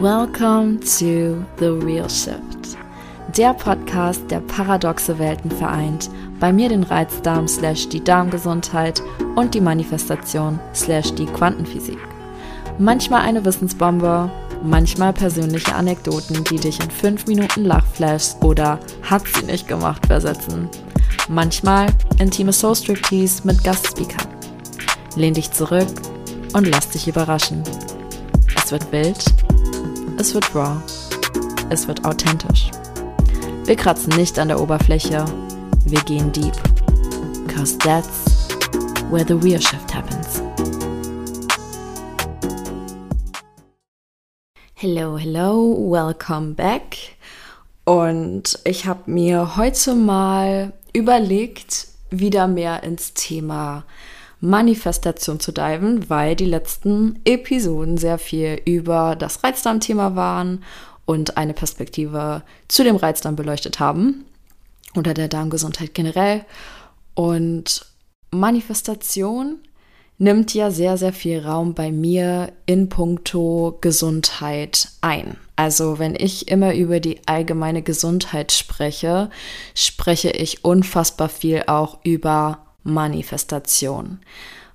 Welcome to The Real Shift. Der Podcast, der paradoxe Welten vereint. Bei mir den Reizdarm slash die Darmgesundheit und die Manifestation slash die Quantenphysik. Manchmal eine Wissensbombe, manchmal persönliche Anekdoten, die dich in 5 Minuten Lachflash oder hat sie nicht gemacht versetzen. Manchmal intime Soul Striptease mit Gastspeakern. Lehn dich zurück und lass dich überraschen. Es wird wild, es wird raw, es wird authentisch. Wir kratzen nicht an der Oberfläche, wir gehen deep. Cause that's where the real shift happens. Hello, hello, welcome back. Und ich habe mir heute mal überlegt, wieder mehr ins Thema Manifestation zu diven, weil die letzten Episoden sehr viel über das Reizdarm-Thema waren und eine Perspektive zu dem Reizdarm beleuchtet haben oder der Darmgesundheit generell. Und Manifestation nimmt ja sehr, sehr viel Raum bei mir in puncto Gesundheit ein. Also wenn ich immer über die allgemeine Gesundheit spreche, spreche ich unfassbar viel auch über Manifestation,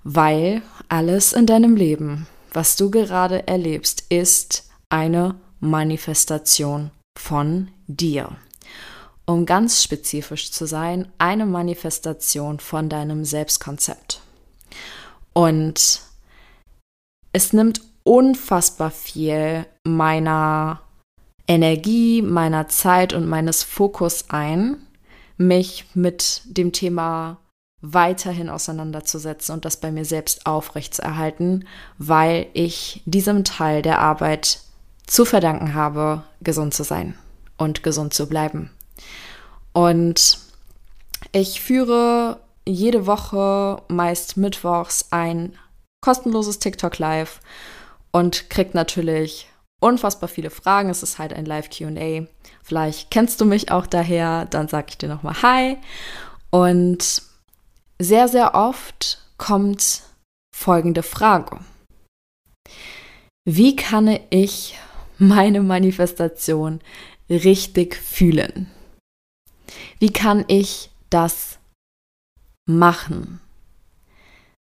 weil alles in deinem Leben, was du gerade erlebst, ist eine Manifestation von dir. Um ganz spezifisch zu sein, eine Manifestation von deinem Selbstkonzept. Und es nimmt unfassbar viel meiner Energie, meiner Zeit und meines Fokus ein, mich mit dem Thema weiterhin auseinanderzusetzen und das bei mir selbst aufrechtzuerhalten, weil ich diesem Teil der Arbeit zu verdanken habe, gesund zu sein und gesund zu bleiben. Und ich führe jede Woche, meist mittwochs, ein kostenloses TikTok Live und kriegt natürlich unfassbar viele Fragen. Es ist halt ein Live QA. Vielleicht kennst du mich auch daher, dann sage ich dir nochmal Hi. Und sehr, sehr oft kommt folgende Frage. Wie kann ich meine Manifestation richtig fühlen? Wie kann ich das machen?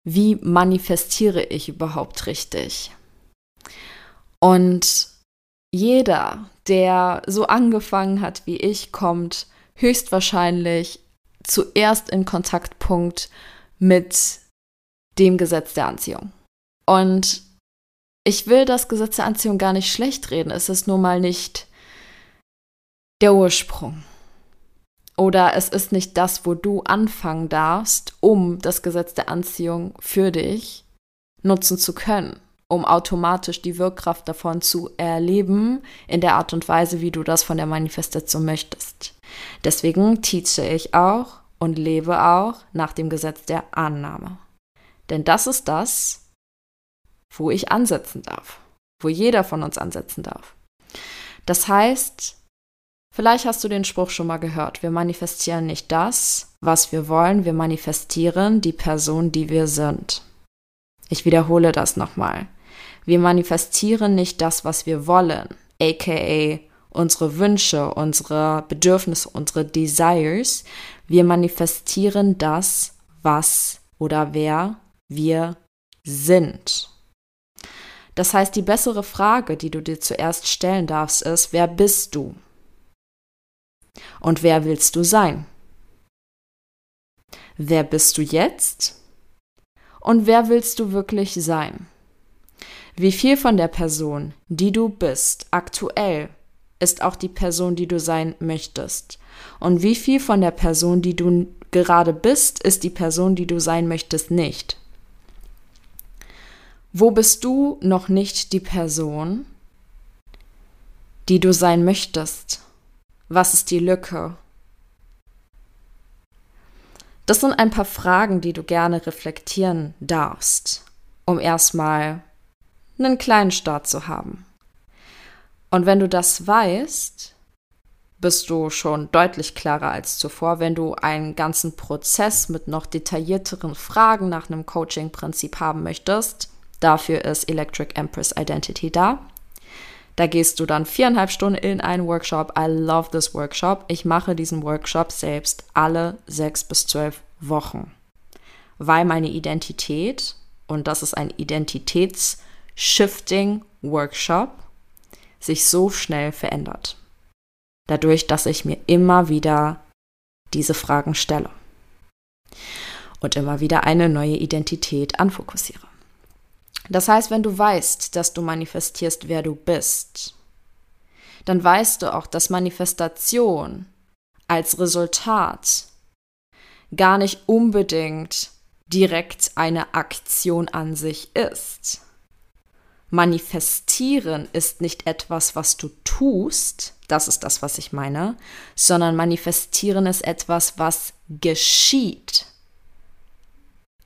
Wie manifestiere ich überhaupt richtig? Und jeder, der so angefangen hat wie ich, kommt höchstwahrscheinlich zuerst in Kontaktpunkt mit dem Gesetz der Anziehung. Und ich will das Gesetz der Anziehung gar nicht schlecht reden. Es ist nun mal nicht der Ursprung. Oder es ist nicht das, wo du anfangen darfst, um das Gesetz der Anziehung für dich nutzen zu können, um automatisch die Wirkkraft davon zu erleben, in der Art und Weise, wie du das von der Manifestation möchtest. Deswegen teache ich auch und lebe auch nach dem Gesetz der Annahme. Denn das ist das, wo ich ansetzen darf, wo jeder von uns ansetzen darf. Das heißt, vielleicht hast du den Spruch schon mal gehört, wir manifestieren nicht das, was wir wollen, wir manifestieren die Person, die wir sind. Ich wiederhole das nochmal. Wir manifestieren nicht das, was wir wollen, aka unsere Wünsche, unsere Bedürfnisse, unsere Desires. Wir manifestieren das, was oder wer wir sind. Das heißt, die bessere Frage, die du dir zuerst stellen darfst, ist, wer bist du? Und wer willst du sein? Wer bist du jetzt? Und wer willst du wirklich sein? Wie viel von der Person, die du bist, aktuell ist auch die Person, die du sein möchtest. Und wie viel von der Person, die du gerade bist, ist die Person, die du sein möchtest, nicht. Wo bist du noch nicht die Person, die du sein möchtest? Was ist die Lücke? Das sind ein paar Fragen, die du gerne reflektieren darfst, um erstmal einen kleinen Start zu haben. Und wenn du das weißt, bist du schon deutlich klarer als zuvor, wenn du einen ganzen Prozess mit noch detaillierteren Fragen nach einem Coaching-Prinzip haben möchtest. Dafür ist Electric Empress Identity da. Da gehst du dann viereinhalb Stunden in einen Workshop. I love this Workshop. Ich mache diesen Workshop selbst alle sechs bis zwölf Wochen, weil meine Identität, und das ist ein Identitäts-Shifting-Workshop, sich so schnell verändert. Dadurch, dass ich mir immer wieder diese Fragen stelle und immer wieder eine neue Identität anfokussiere. Das heißt, wenn du weißt, dass du manifestierst, wer du bist, dann weißt du auch, dass Manifestation als Resultat gar nicht unbedingt direkt eine Aktion an sich ist. Manifestieren ist nicht etwas, was du tust, das ist das, was ich meine, sondern manifestieren ist etwas, was geschieht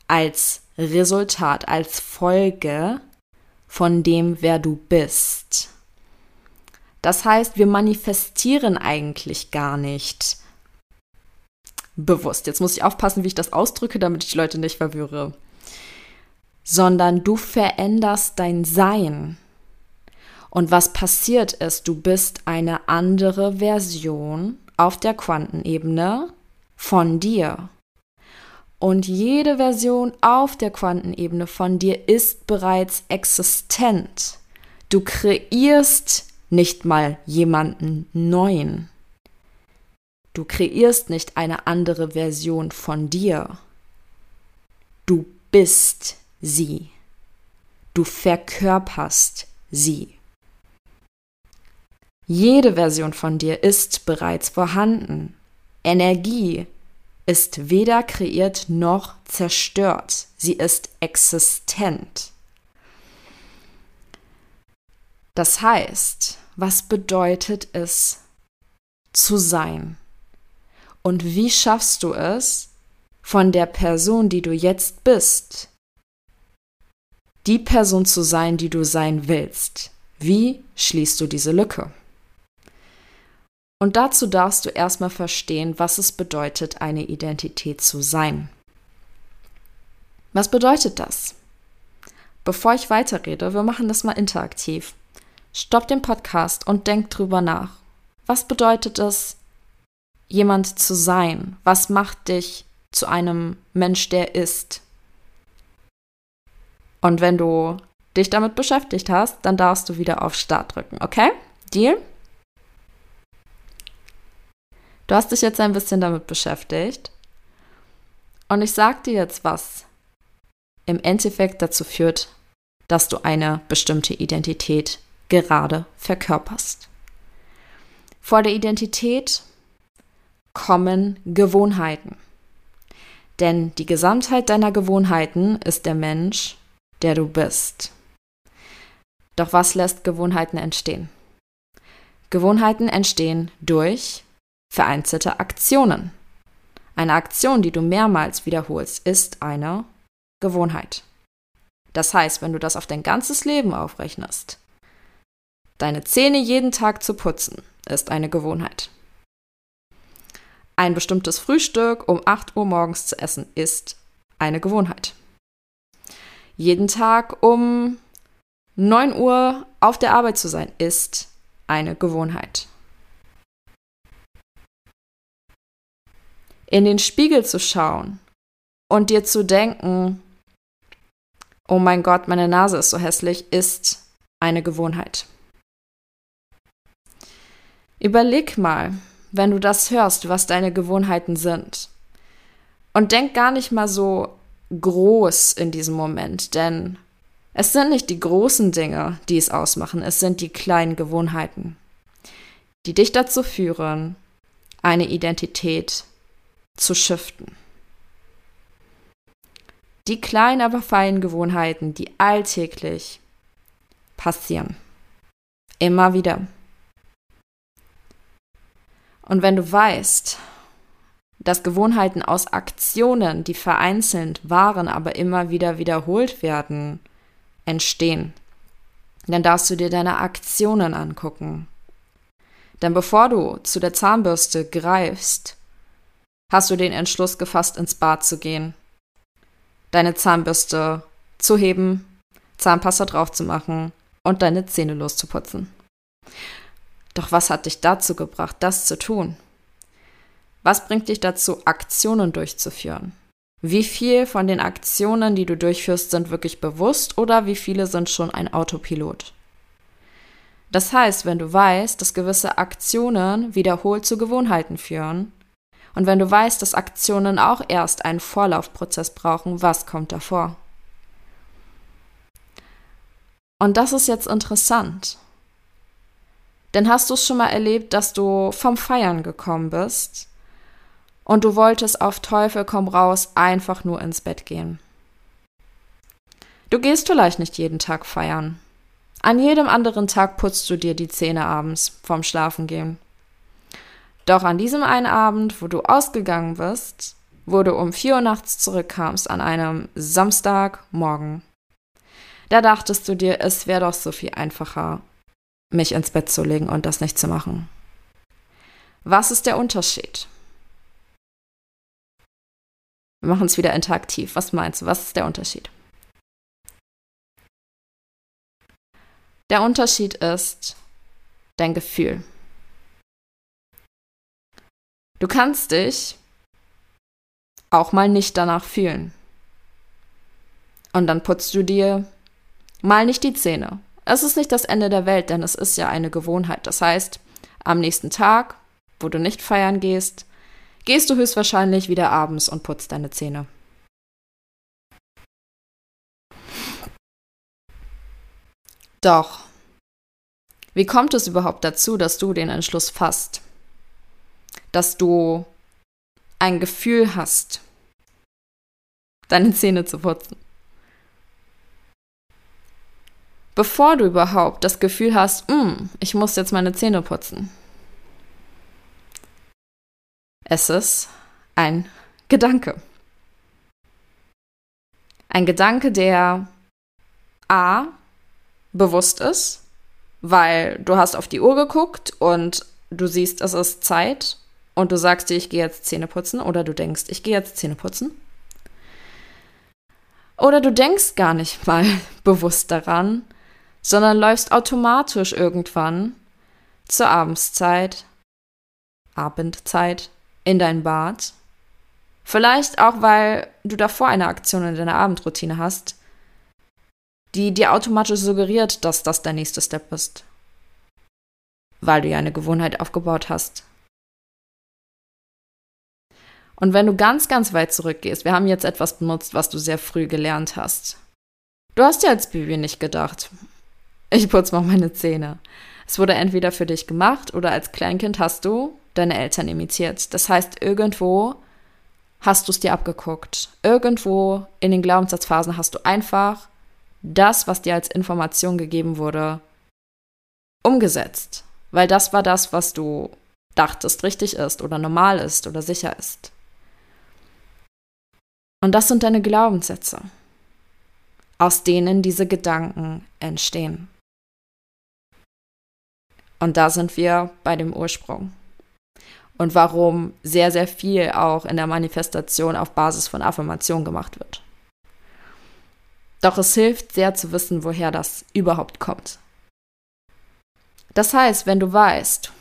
als Resultat, als Folge von dem, wer du bist. Das heißt, wir manifestieren eigentlich gar nicht bewusst. Jetzt muss ich aufpassen, wie ich das ausdrücke, damit ich die Leute nicht verwirre. Sondern du veränderst dein Sein. Und was passiert ist, du bist eine andere Version auf der Quantenebene von dir. Und jede Version auf der Quantenebene von dir ist bereits existent. Du kreierst nicht mal jemanden neuen. Du kreierst nicht eine andere Version von dir. Du bist sie. Du verkörperst sie. Jede Version von dir ist bereits vorhanden. Energie, ist weder kreiert noch zerstört. Sie ist existent. Das heißt, was bedeutet es zu sein? Und wie schaffst du es, von der Person, die du jetzt bist, die Person zu sein, die du sein willst? Wie schließt du diese Lücke? Und dazu darfst du erstmal verstehen, was es bedeutet, eine Identität zu sein. Was bedeutet das? Bevor ich weiterrede, wir machen das mal interaktiv. Stopp den Podcast und denk drüber nach. Was bedeutet es, jemand zu sein? Was macht dich zu einem Mensch, der ist? Und wenn du dich damit beschäftigt hast, dann darfst du wieder auf Start drücken, okay? Deal? Du hast dich jetzt ein bisschen damit beschäftigt. Und ich sage dir jetzt, was im Endeffekt dazu führt, dass du eine bestimmte Identität gerade verkörperst. Vor der Identität kommen Gewohnheiten. Denn die Gesamtheit deiner Gewohnheiten ist der Mensch, der du bist. Doch was lässt Gewohnheiten entstehen? Gewohnheiten entstehen durch vereinzelte Aktionen. Eine Aktion, die du mehrmals wiederholst, ist eine Gewohnheit. Das heißt, wenn du das auf dein ganzes Leben aufrechnest, deine Zähne jeden Tag zu putzen, ist eine Gewohnheit. Ein bestimmtes Frühstück um 8 Uhr morgens zu essen ist eine Gewohnheit. Jeden Tag um 9 Uhr auf der Arbeit zu sein ist eine Gewohnheit. in den Spiegel zu schauen und dir zu denken, oh mein Gott, meine Nase ist so hässlich, ist eine Gewohnheit. Überleg mal, wenn du das hörst, was deine Gewohnheiten sind. Und denk gar nicht mal so groß in diesem Moment, denn es sind nicht die großen Dinge, die es ausmachen, es sind die kleinen Gewohnheiten, die dich dazu führen, eine Identität zu shiften. Die kleinen, aber feinen Gewohnheiten, die alltäglich passieren. Immer wieder. Und wenn du weißt, dass Gewohnheiten aus Aktionen, die vereinzelt waren, aber immer wieder wiederholt werden, entstehen, dann darfst du dir deine Aktionen angucken. Denn bevor du zu der Zahnbürste greifst, hast du den Entschluss gefasst, ins Bad zu gehen, deine Zahnbürste zu heben, Zahnpasta drauf zu machen und deine Zähne loszuputzen. Doch was hat dich dazu gebracht, das zu tun? Was bringt dich dazu, Aktionen durchzuführen? Wie viel von den Aktionen, die du durchführst, sind wirklich bewusst oder wie viele sind schon ein Autopilot? Das heißt, wenn du weißt, dass gewisse Aktionen wiederholt zu Gewohnheiten führen, und wenn du weißt, dass Aktionen auch erst einen Vorlaufprozess brauchen, was kommt davor? Und das ist jetzt interessant. Denn hast du es schon mal erlebt, dass du vom Feiern gekommen bist und du wolltest auf Teufel komm raus einfach nur ins Bett gehen? Du gehst vielleicht nicht jeden Tag feiern. An jedem anderen Tag putzt du dir die Zähne abends vorm Schlafengehen. Doch an diesem einen Abend, wo du ausgegangen bist, wo du um vier Uhr nachts zurückkamst an einem Samstagmorgen, da dachtest du dir, es wäre doch so viel einfacher, mich ins Bett zu legen und das nicht zu machen. Was ist der Unterschied? Wir machen es wieder interaktiv. Was meinst du? Was ist der Unterschied? Der Unterschied ist dein Gefühl. Du kannst dich auch mal nicht danach fühlen. Und dann putzt du dir mal nicht die Zähne. Es ist nicht das Ende der Welt, denn es ist ja eine Gewohnheit. Das heißt, am nächsten Tag, wo du nicht feiern gehst, gehst du höchstwahrscheinlich wieder abends und putzt deine Zähne. Doch, wie kommt es überhaupt dazu, dass du den Entschluss fasst? dass du ein Gefühl hast, deine Zähne zu putzen. Bevor du überhaupt das Gefühl hast, mm, ich muss jetzt meine Zähne putzen. Es ist ein Gedanke. Ein Gedanke, der A bewusst ist, weil du hast auf die Uhr geguckt und du siehst, es ist Zeit und du sagst dir, ich gehe jetzt Zähne putzen oder du denkst, ich gehe jetzt Zähne putzen. Oder du denkst gar nicht mal bewusst daran, sondern läufst automatisch irgendwann zur Abendszeit, Abendzeit in dein Bad. Vielleicht auch, weil du davor eine Aktion in deiner Abendroutine hast, die dir automatisch suggeriert, dass das der nächste Step ist. Weil du ja eine Gewohnheit aufgebaut hast. Und wenn du ganz, ganz weit zurückgehst, wir haben jetzt etwas benutzt, was du sehr früh gelernt hast. Du hast ja als Baby nicht gedacht, ich putze mal meine Zähne. Es wurde entweder für dich gemacht oder als Kleinkind hast du deine Eltern imitiert. Das heißt, irgendwo hast du es dir abgeguckt. Irgendwo in den Glaubenssatzphasen hast du einfach das, was dir als Information gegeben wurde, umgesetzt. Weil das war das, was du dachtest richtig ist oder normal ist oder sicher ist. Und das sind deine Glaubenssätze, aus denen diese Gedanken entstehen. Und da sind wir bei dem Ursprung. Und warum sehr, sehr viel auch in der Manifestation auf Basis von Affirmation gemacht wird. Doch es hilft sehr zu wissen, woher das überhaupt kommt. Das heißt, wenn du weißt,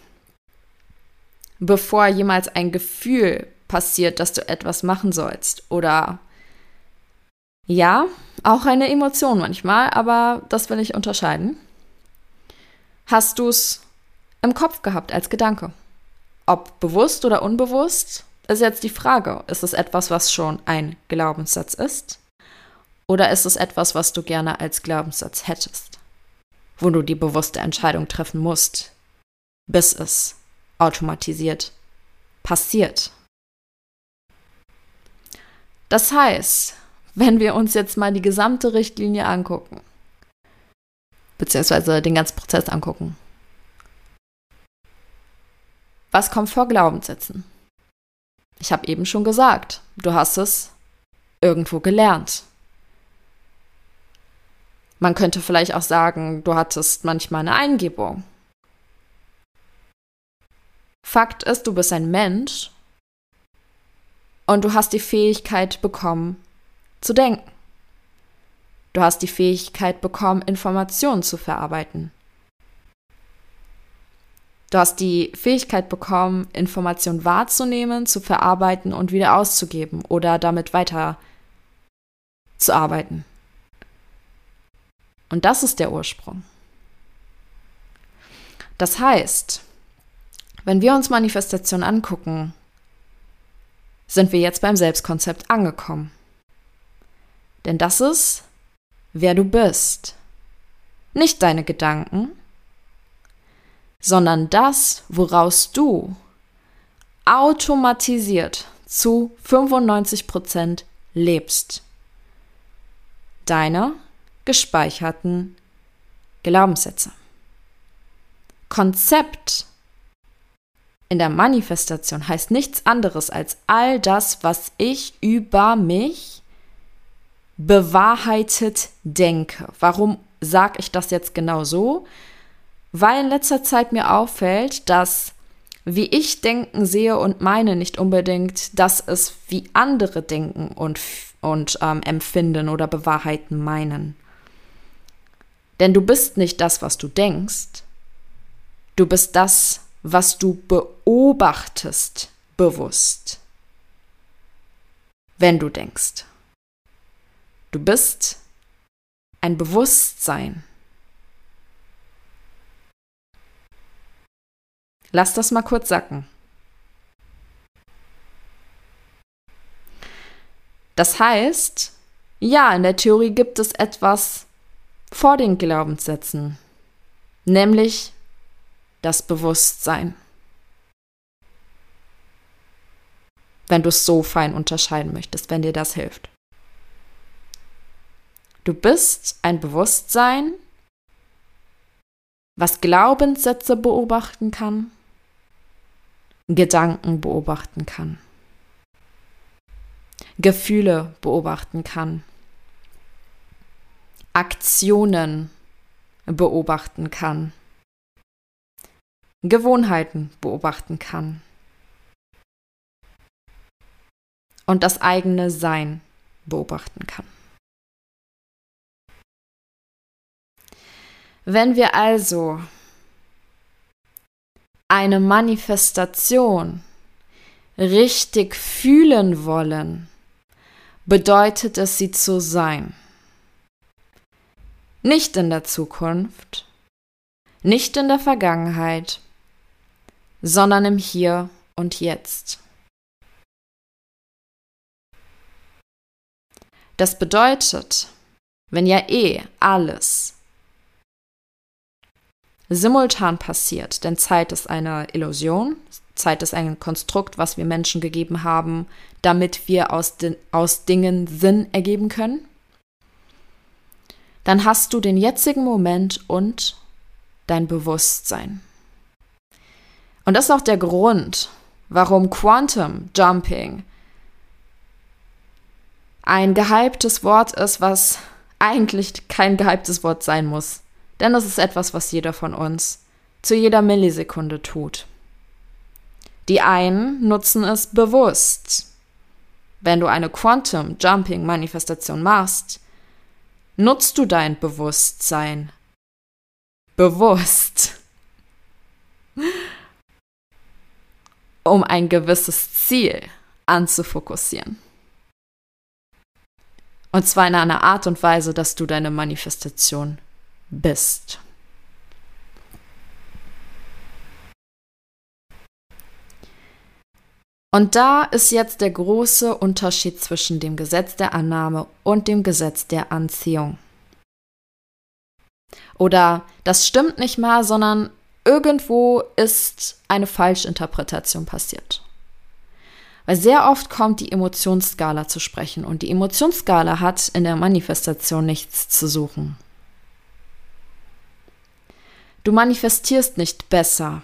bevor jemals ein Gefühl passiert, dass du etwas machen sollst. Oder ja, auch eine Emotion manchmal, aber das will ich unterscheiden. Hast du es im Kopf gehabt als Gedanke? Ob bewusst oder unbewusst, ist jetzt die Frage. Ist es etwas, was schon ein Glaubenssatz ist? Oder ist es etwas, was du gerne als Glaubenssatz hättest? Wo du die bewusste Entscheidung treffen musst, bis es automatisiert passiert. Das heißt, wenn wir uns jetzt mal die gesamte Richtlinie angucken, beziehungsweise den ganzen Prozess angucken, was kommt vor Glaubenssätzen? Ich habe eben schon gesagt, du hast es irgendwo gelernt. Man könnte vielleicht auch sagen, du hattest manchmal eine Eingebung. Fakt ist, du bist ein Mensch und du hast die Fähigkeit bekommen, zu denken. Du hast die Fähigkeit bekommen, Informationen zu verarbeiten. Du hast die Fähigkeit bekommen, Informationen wahrzunehmen, zu verarbeiten und wieder auszugeben oder damit weiter zu arbeiten. Und das ist der Ursprung. Das heißt, wenn wir uns Manifestation angucken, sind wir jetzt beim Selbstkonzept angekommen. Denn das ist, wer du bist. Nicht deine Gedanken, sondern das, woraus du automatisiert zu 95 Prozent lebst. Deine gespeicherten Glaubenssätze. Konzept in der Manifestation heißt nichts anderes als all das, was ich über mich bewahrheitet denke. Warum sage ich das jetzt genau so? Weil in letzter Zeit mir auffällt, dass wie ich denken, sehe und meine nicht unbedingt, dass es wie andere denken und, und ähm, empfinden oder bewahrheiten meinen. Denn du bist nicht das, was du denkst. Du bist das, was du beobachtest bewusst, wenn du denkst. Du bist ein Bewusstsein. Lass das mal kurz sacken. Das heißt, ja, in der Theorie gibt es etwas vor den Glaubenssätzen, nämlich das Bewusstsein. Wenn du es so fein unterscheiden möchtest, wenn dir das hilft. Du bist ein Bewusstsein, was Glaubenssätze beobachten kann, Gedanken beobachten kann, Gefühle beobachten kann, Aktionen beobachten kann, Gewohnheiten beobachten kann. Und das eigene Sein beobachten kann. Wenn wir also eine Manifestation richtig fühlen wollen, bedeutet es, sie zu sein. Nicht in der Zukunft, nicht in der Vergangenheit, sondern im Hier und Jetzt. Das bedeutet, wenn ja eh alles simultan passiert. Denn Zeit ist eine Illusion. Zeit ist ein Konstrukt, was wir Menschen gegeben haben, damit wir aus, den, aus Dingen Sinn ergeben können. Dann hast du den jetzigen Moment und dein Bewusstsein. Und das ist auch der Grund, warum Quantum Jumping ein gehyptes Wort ist, was eigentlich kein gehyptes Wort sein muss. Denn es ist etwas, was jeder von uns zu jeder Millisekunde tut. Die einen nutzen es bewusst. Wenn du eine Quantum Jumping Manifestation machst, nutzt du dein Bewusstsein bewusst, um ein gewisses Ziel anzufokussieren. Und zwar in einer Art und Weise, dass du deine Manifestation bist. Und da ist jetzt der große Unterschied zwischen dem Gesetz der Annahme und dem Gesetz der Anziehung. Oder das stimmt nicht mal, sondern irgendwo ist eine Falschinterpretation passiert. Weil sehr oft kommt die Emotionsskala zu sprechen und die Emotionsskala hat in der Manifestation nichts zu suchen. Du manifestierst nicht besser,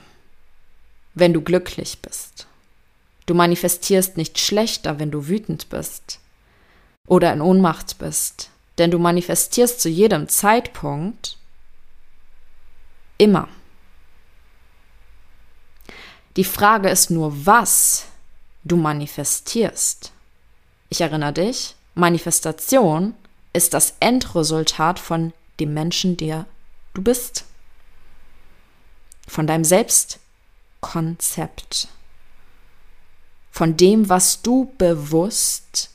wenn du glücklich bist. Du manifestierst nicht schlechter, wenn du wütend bist oder in Ohnmacht bist, denn du manifestierst zu jedem Zeitpunkt immer. Die Frage ist nur, was du manifestierst. Ich erinnere dich, Manifestation ist das Endresultat von dem Menschen, der du bist von deinem Selbst, Konzept. Von dem, was du bewusst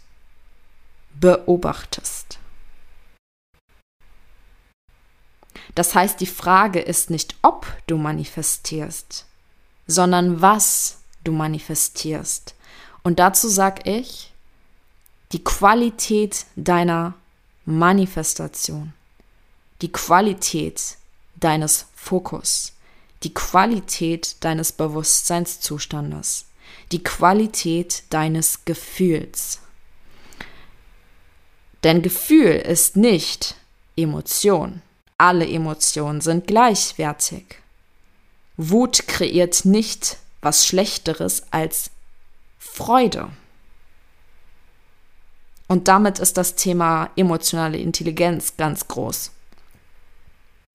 beobachtest. Das heißt, die Frage ist nicht, ob du manifestierst, sondern was du manifestierst. Und dazu sage ich, die Qualität deiner Manifestation, die Qualität deines Fokus, die Qualität deines Bewusstseinszustandes, die Qualität deines Gefühls. Denn Gefühl ist nicht Emotion. Alle Emotionen sind gleichwertig. Wut kreiert nicht was Schlechteres als Freude. Und damit ist das Thema emotionale Intelligenz ganz groß.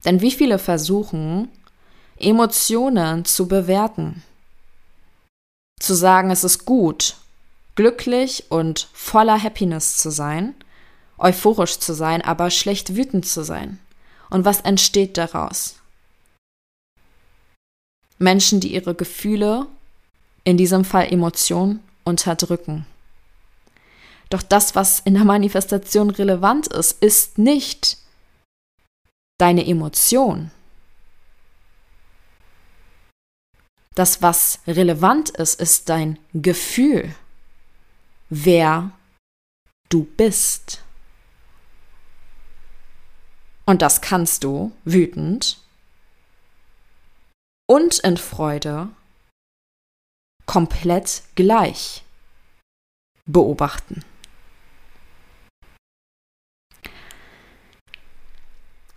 Denn wie viele versuchen, Emotionen zu bewerten? Zu sagen, es ist gut, glücklich und voller Happiness zu sein, euphorisch zu sein, aber schlecht wütend zu sein. Und was entsteht daraus? Menschen, die ihre Gefühle, in diesem Fall Emotionen, unterdrücken. Doch das, was in der Manifestation relevant ist, ist nicht deine Emotion. Das, was relevant ist, ist dein Gefühl, wer du bist. Und das kannst du wütend und in Freude komplett gleich beobachten.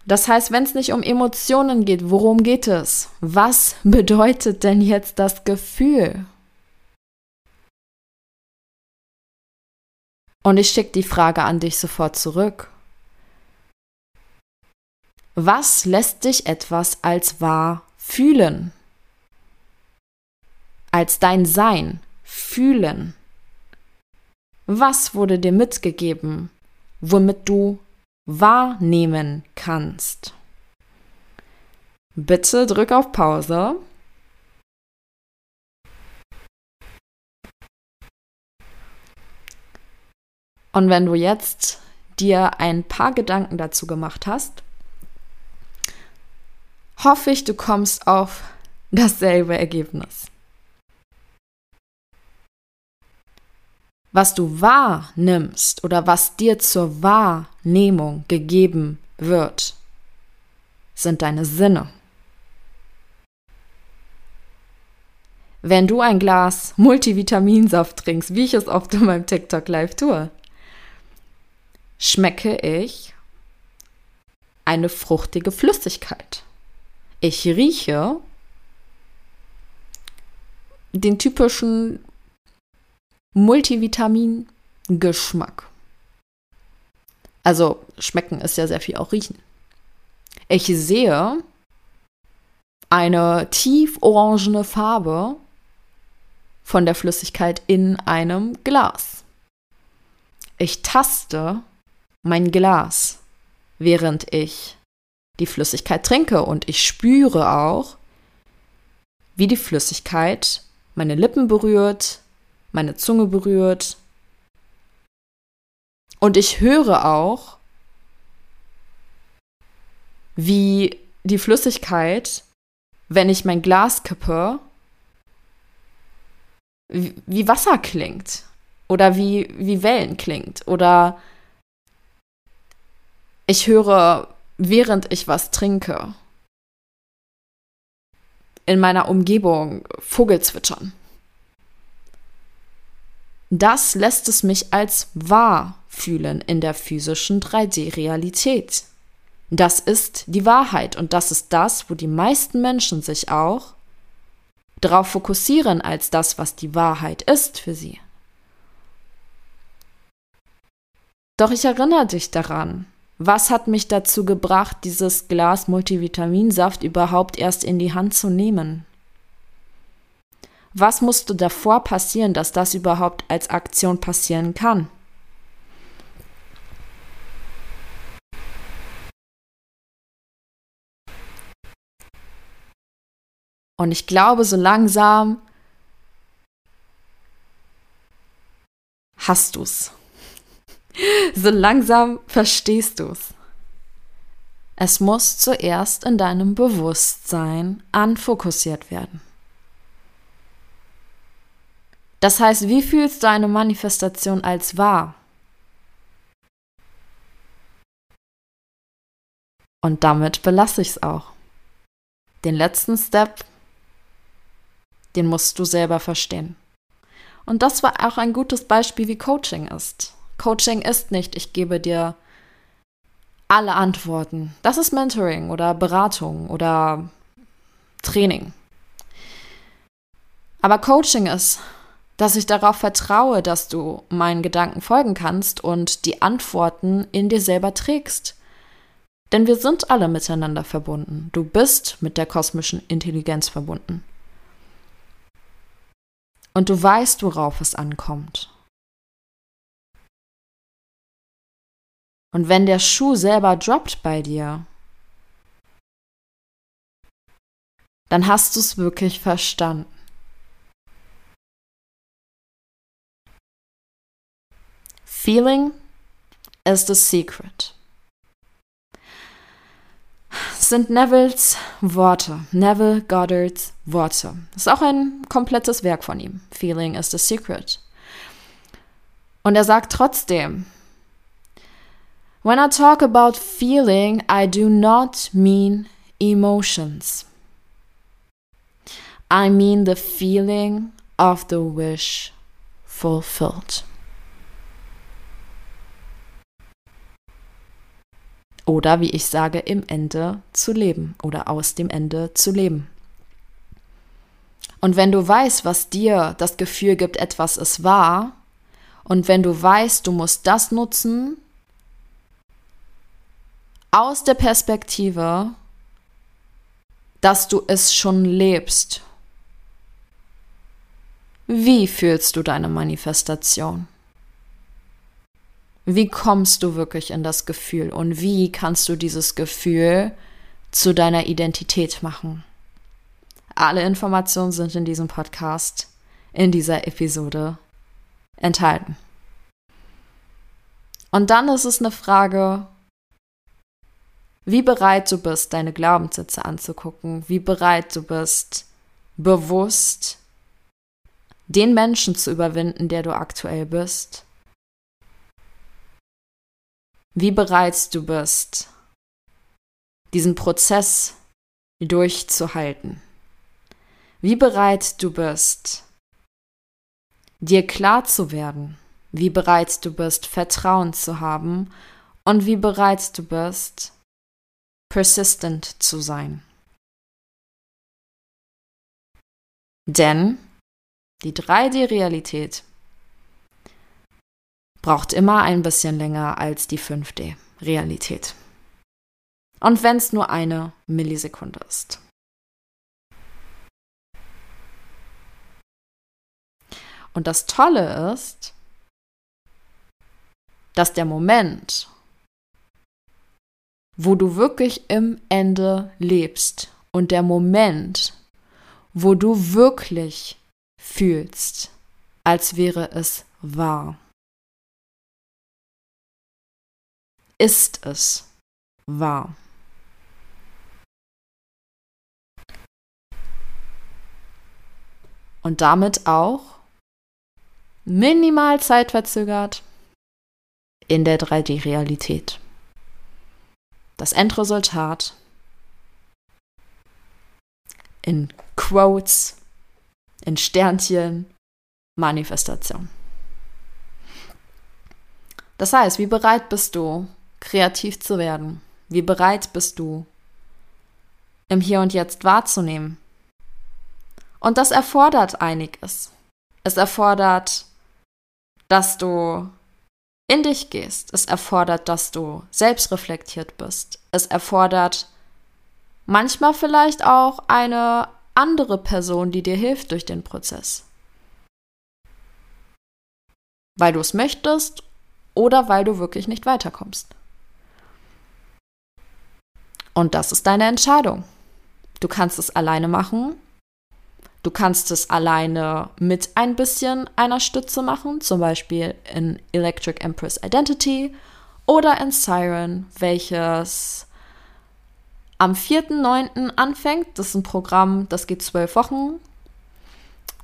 Das heißt, wenn es nicht um Emotionen geht, worum geht es? Was bedeutet denn jetzt das Gefühl? Und ich schicke die Frage an dich sofort zurück. Was lässt dich etwas als wahr fühlen? Als dein Sein fühlen? Was wurde dir mitgegeben, womit du wahrnehmen kannst? Bitte drück auf Pause. Und wenn du jetzt dir ein paar Gedanken dazu gemacht hast, hoffe ich, du kommst auf dasselbe Ergebnis. Was du wahrnimmst oder was dir zur Wahrnehmung gegeben wird, sind deine Sinne. Wenn du ein Glas Multivitaminsaft trinkst, wie ich es oft in meinem TikTok Live tue, schmecke ich eine fruchtige Flüssigkeit. Ich rieche den typischen Multivitamin-Geschmack. Also schmecken ist ja sehr viel auch riechen. Ich sehe eine tief orangene Farbe von der Flüssigkeit in einem Glas. Ich taste mein Glas, während ich die Flüssigkeit trinke und ich spüre auch, wie die Flüssigkeit meine Lippen berührt, meine Zunge berührt. Und ich höre auch, wie die Flüssigkeit, wenn ich mein Glas kippe, wie Wasser klingt oder wie, wie Wellen klingt oder ich höre während ich was trinke, in meiner Umgebung Vogel zwitschern. Das lässt es mich als wahr fühlen in der physischen 3D-Realität. Das ist die Wahrheit und das ist das, wo die meisten Menschen sich auch darauf fokussieren als das, was die Wahrheit ist für sie. Doch ich erinnere dich daran, was hat mich dazu gebracht, dieses Glas Multivitaminsaft überhaupt erst in die Hand zu nehmen? Was musste davor passieren, dass das überhaupt als Aktion passieren kann? Und ich glaube, so langsam hast du's. So langsam verstehst du's. Es muss zuerst in deinem Bewusstsein anfokussiert werden. Das heißt, wie fühlst du eine Manifestation als wahr? Und damit belasse ich es auch. Den letzten Step, den musst du selber verstehen. Und das war auch ein gutes Beispiel, wie Coaching ist. Coaching ist nicht, ich gebe dir alle Antworten. Das ist Mentoring oder Beratung oder Training. Aber Coaching ist, dass ich darauf vertraue, dass du meinen Gedanken folgen kannst und die Antworten in dir selber trägst. Denn wir sind alle miteinander verbunden. Du bist mit der kosmischen Intelligenz verbunden. Und du weißt, worauf es ankommt. Und wenn der Schuh selber droppt bei dir, dann hast du es wirklich verstanden. Feeling is the secret. Das sind Nevilles Worte, Neville Goddards Worte. Das ist auch ein komplettes Werk von ihm. Feeling is the secret. Und er sagt trotzdem, When I talk about feeling, I do not mean emotions. I mean the feeling of the wish fulfilled. Oder wie ich sage, im Ende zu leben oder aus dem Ende zu leben. Und wenn du weißt, was dir das Gefühl gibt, etwas ist wahr, und wenn du weißt, du musst das nutzen, aus der Perspektive, dass du es schon lebst. Wie fühlst du deine Manifestation? Wie kommst du wirklich in das Gefühl und wie kannst du dieses Gefühl zu deiner Identität machen? Alle Informationen sind in diesem Podcast, in dieser Episode enthalten. Und dann ist es eine Frage, wie bereit du bist, deine Glaubenssätze anzugucken, wie bereit du bist, bewusst den Menschen zu überwinden, der du aktuell bist, wie bereit du bist, diesen Prozess durchzuhalten, wie bereit du bist, dir klar zu werden, wie bereit du bist, Vertrauen zu haben und wie bereit du bist, persistent zu sein. Denn die 3D-Realität braucht immer ein bisschen länger als die 5D-Realität. Und wenn es nur eine Millisekunde ist. Und das Tolle ist, dass der Moment, wo du wirklich im Ende lebst und der Moment, wo du wirklich fühlst, als wäre es wahr. Ist es wahr? Und damit auch minimal zeitverzögert in der 3D-Realität das Endresultat in Quotes, in Sternchen, Manifestation. Das heißt, wie bereit bist du, kreativ zu werden? Wie bereit bist du, im Hier und Jetzt wahrzunehmen? Und das erfordert einiges. Es erfordert, dass du in dich gehst. Es erfordert, dass du selbstreflektiert bist. Es erfordert manchmal vielleicht auch eine andere Person, die dir hilft durch den Prozess. Weil du es möchtest oder weil du wirklich nicht weiterkommst. Und das ist deine Entscheidung. Du kannst es alleine machen Du kannst es alleine mit ein bisschen einer Stütze machen, zum Beispiel in Electric Empress Identity oder in Siren, welches am 4.9. anfängt. Das ist ein Programm, das geht zwölf Wochen.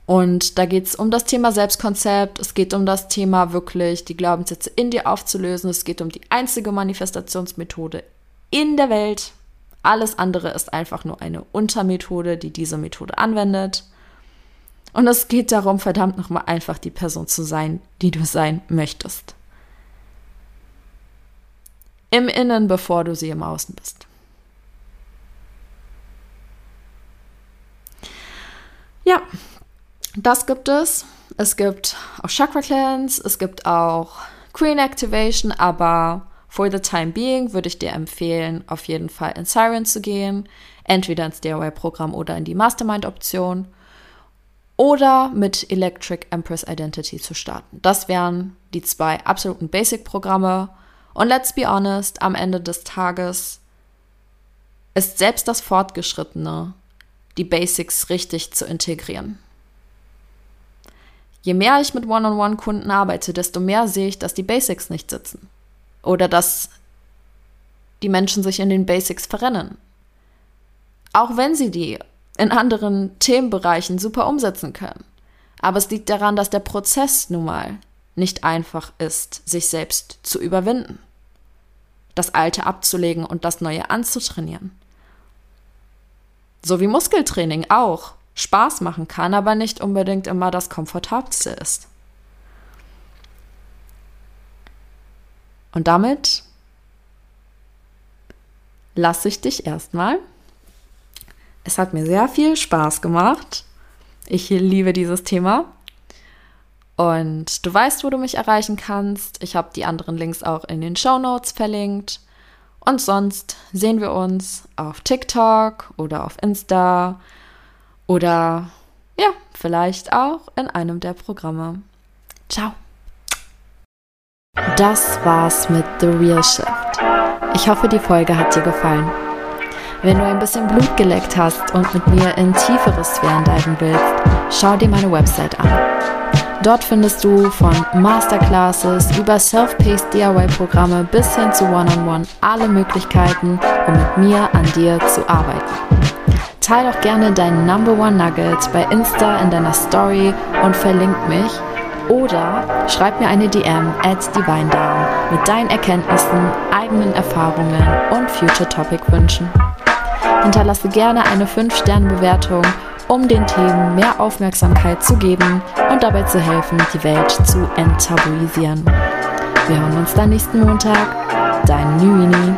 Und da geht es um das Thema Selbstkonzept, es geht um das Thema wirklich die Glaubenssätze in dir aufzulösen, es geht um die einzige Manifestationsmethode in der Welt. Alles andere ist einfach nur eine Untermethode, die diese Methode anwendet. Und es geht darum, verdammt nochmal einfach die Person zu sein, die du sein möchtest. Im Innen, bevor du sie im Außen bist. Ja, das gibt es. Es gibt auch Chakra Cleanse, es gibt auch Queen Activation, aber for the time being würde ich dir empfehlen, auf jeden Fall in Siren zu gehen, entweder ins DIY-Programm oder in die Mastermind-Option oder mit Electric Empress Identity zu starten. Das wären die zwei absoluten Basic-Programme. Und let's be honest, am Ende des Tages ist selbst das Fortgeschrittene, die Basics richtig zu integrieren. Je mehr ich mit One-on-One-Kunden arbeite, desto mehr sehe ich, dass die Basics nicht sitzen. Oder dass die Menschen sich in den Basics verrennen. Auch wenn sie die in anderen Themenbereichen super umsetzen können. Aber es liegt daran, dass der Prozess nun mal nicht einfach ist, sich selbst zu überwinden, das Alte abzulegen und das Neue anzutrainieren. So wie Muskeltraining auch. Spaß machen kann, aber nicht unbedingt immer das Komfortabelste ist. Und damit lasse ich dich erstmal. Es hat mir sehr viel Spaß gemacht. Ich liebe dieses Thema. Und du weißt, wo du mich erreichen kannst. Ich habe die anderen Links auch in den Show Notes verlinkt. Und sonst sehen wir uns auf TikTok oder auf Insta oder ja, vielleicht auch in einem der Programme. Ciao. Das war's mit The Real Shift. Ich hoffe, die Folge hat dir gefallen. Wenn du ein bisschen Blut geleckt hast und mit mir in tiefere Sphären diven willst, schau dir meine Website an. Dort findest du von Masterclasses über Self-Paced DIY-Programme bis hin zu One-on-One -on -One alle Möglichkeiten, um mit mir an dir zu arbeiten. Teil doch gerne deinen Number One Nugget bei Insta in deiner Story und verlink mich. Oder schreib mir eine DM at Divine mit deinen Erkenntnissen, eigenen Erfahrungen und Future Topic Wünschen. Hinterlasse gerne eine 5-Sterne-Bewertung, um den Themen mehr Aufmerksamkeit zu geben und dabei zu helfen, die Welt zu enttabuisieren. Wir hören uns dann nächsten Montag. Dein Nuini.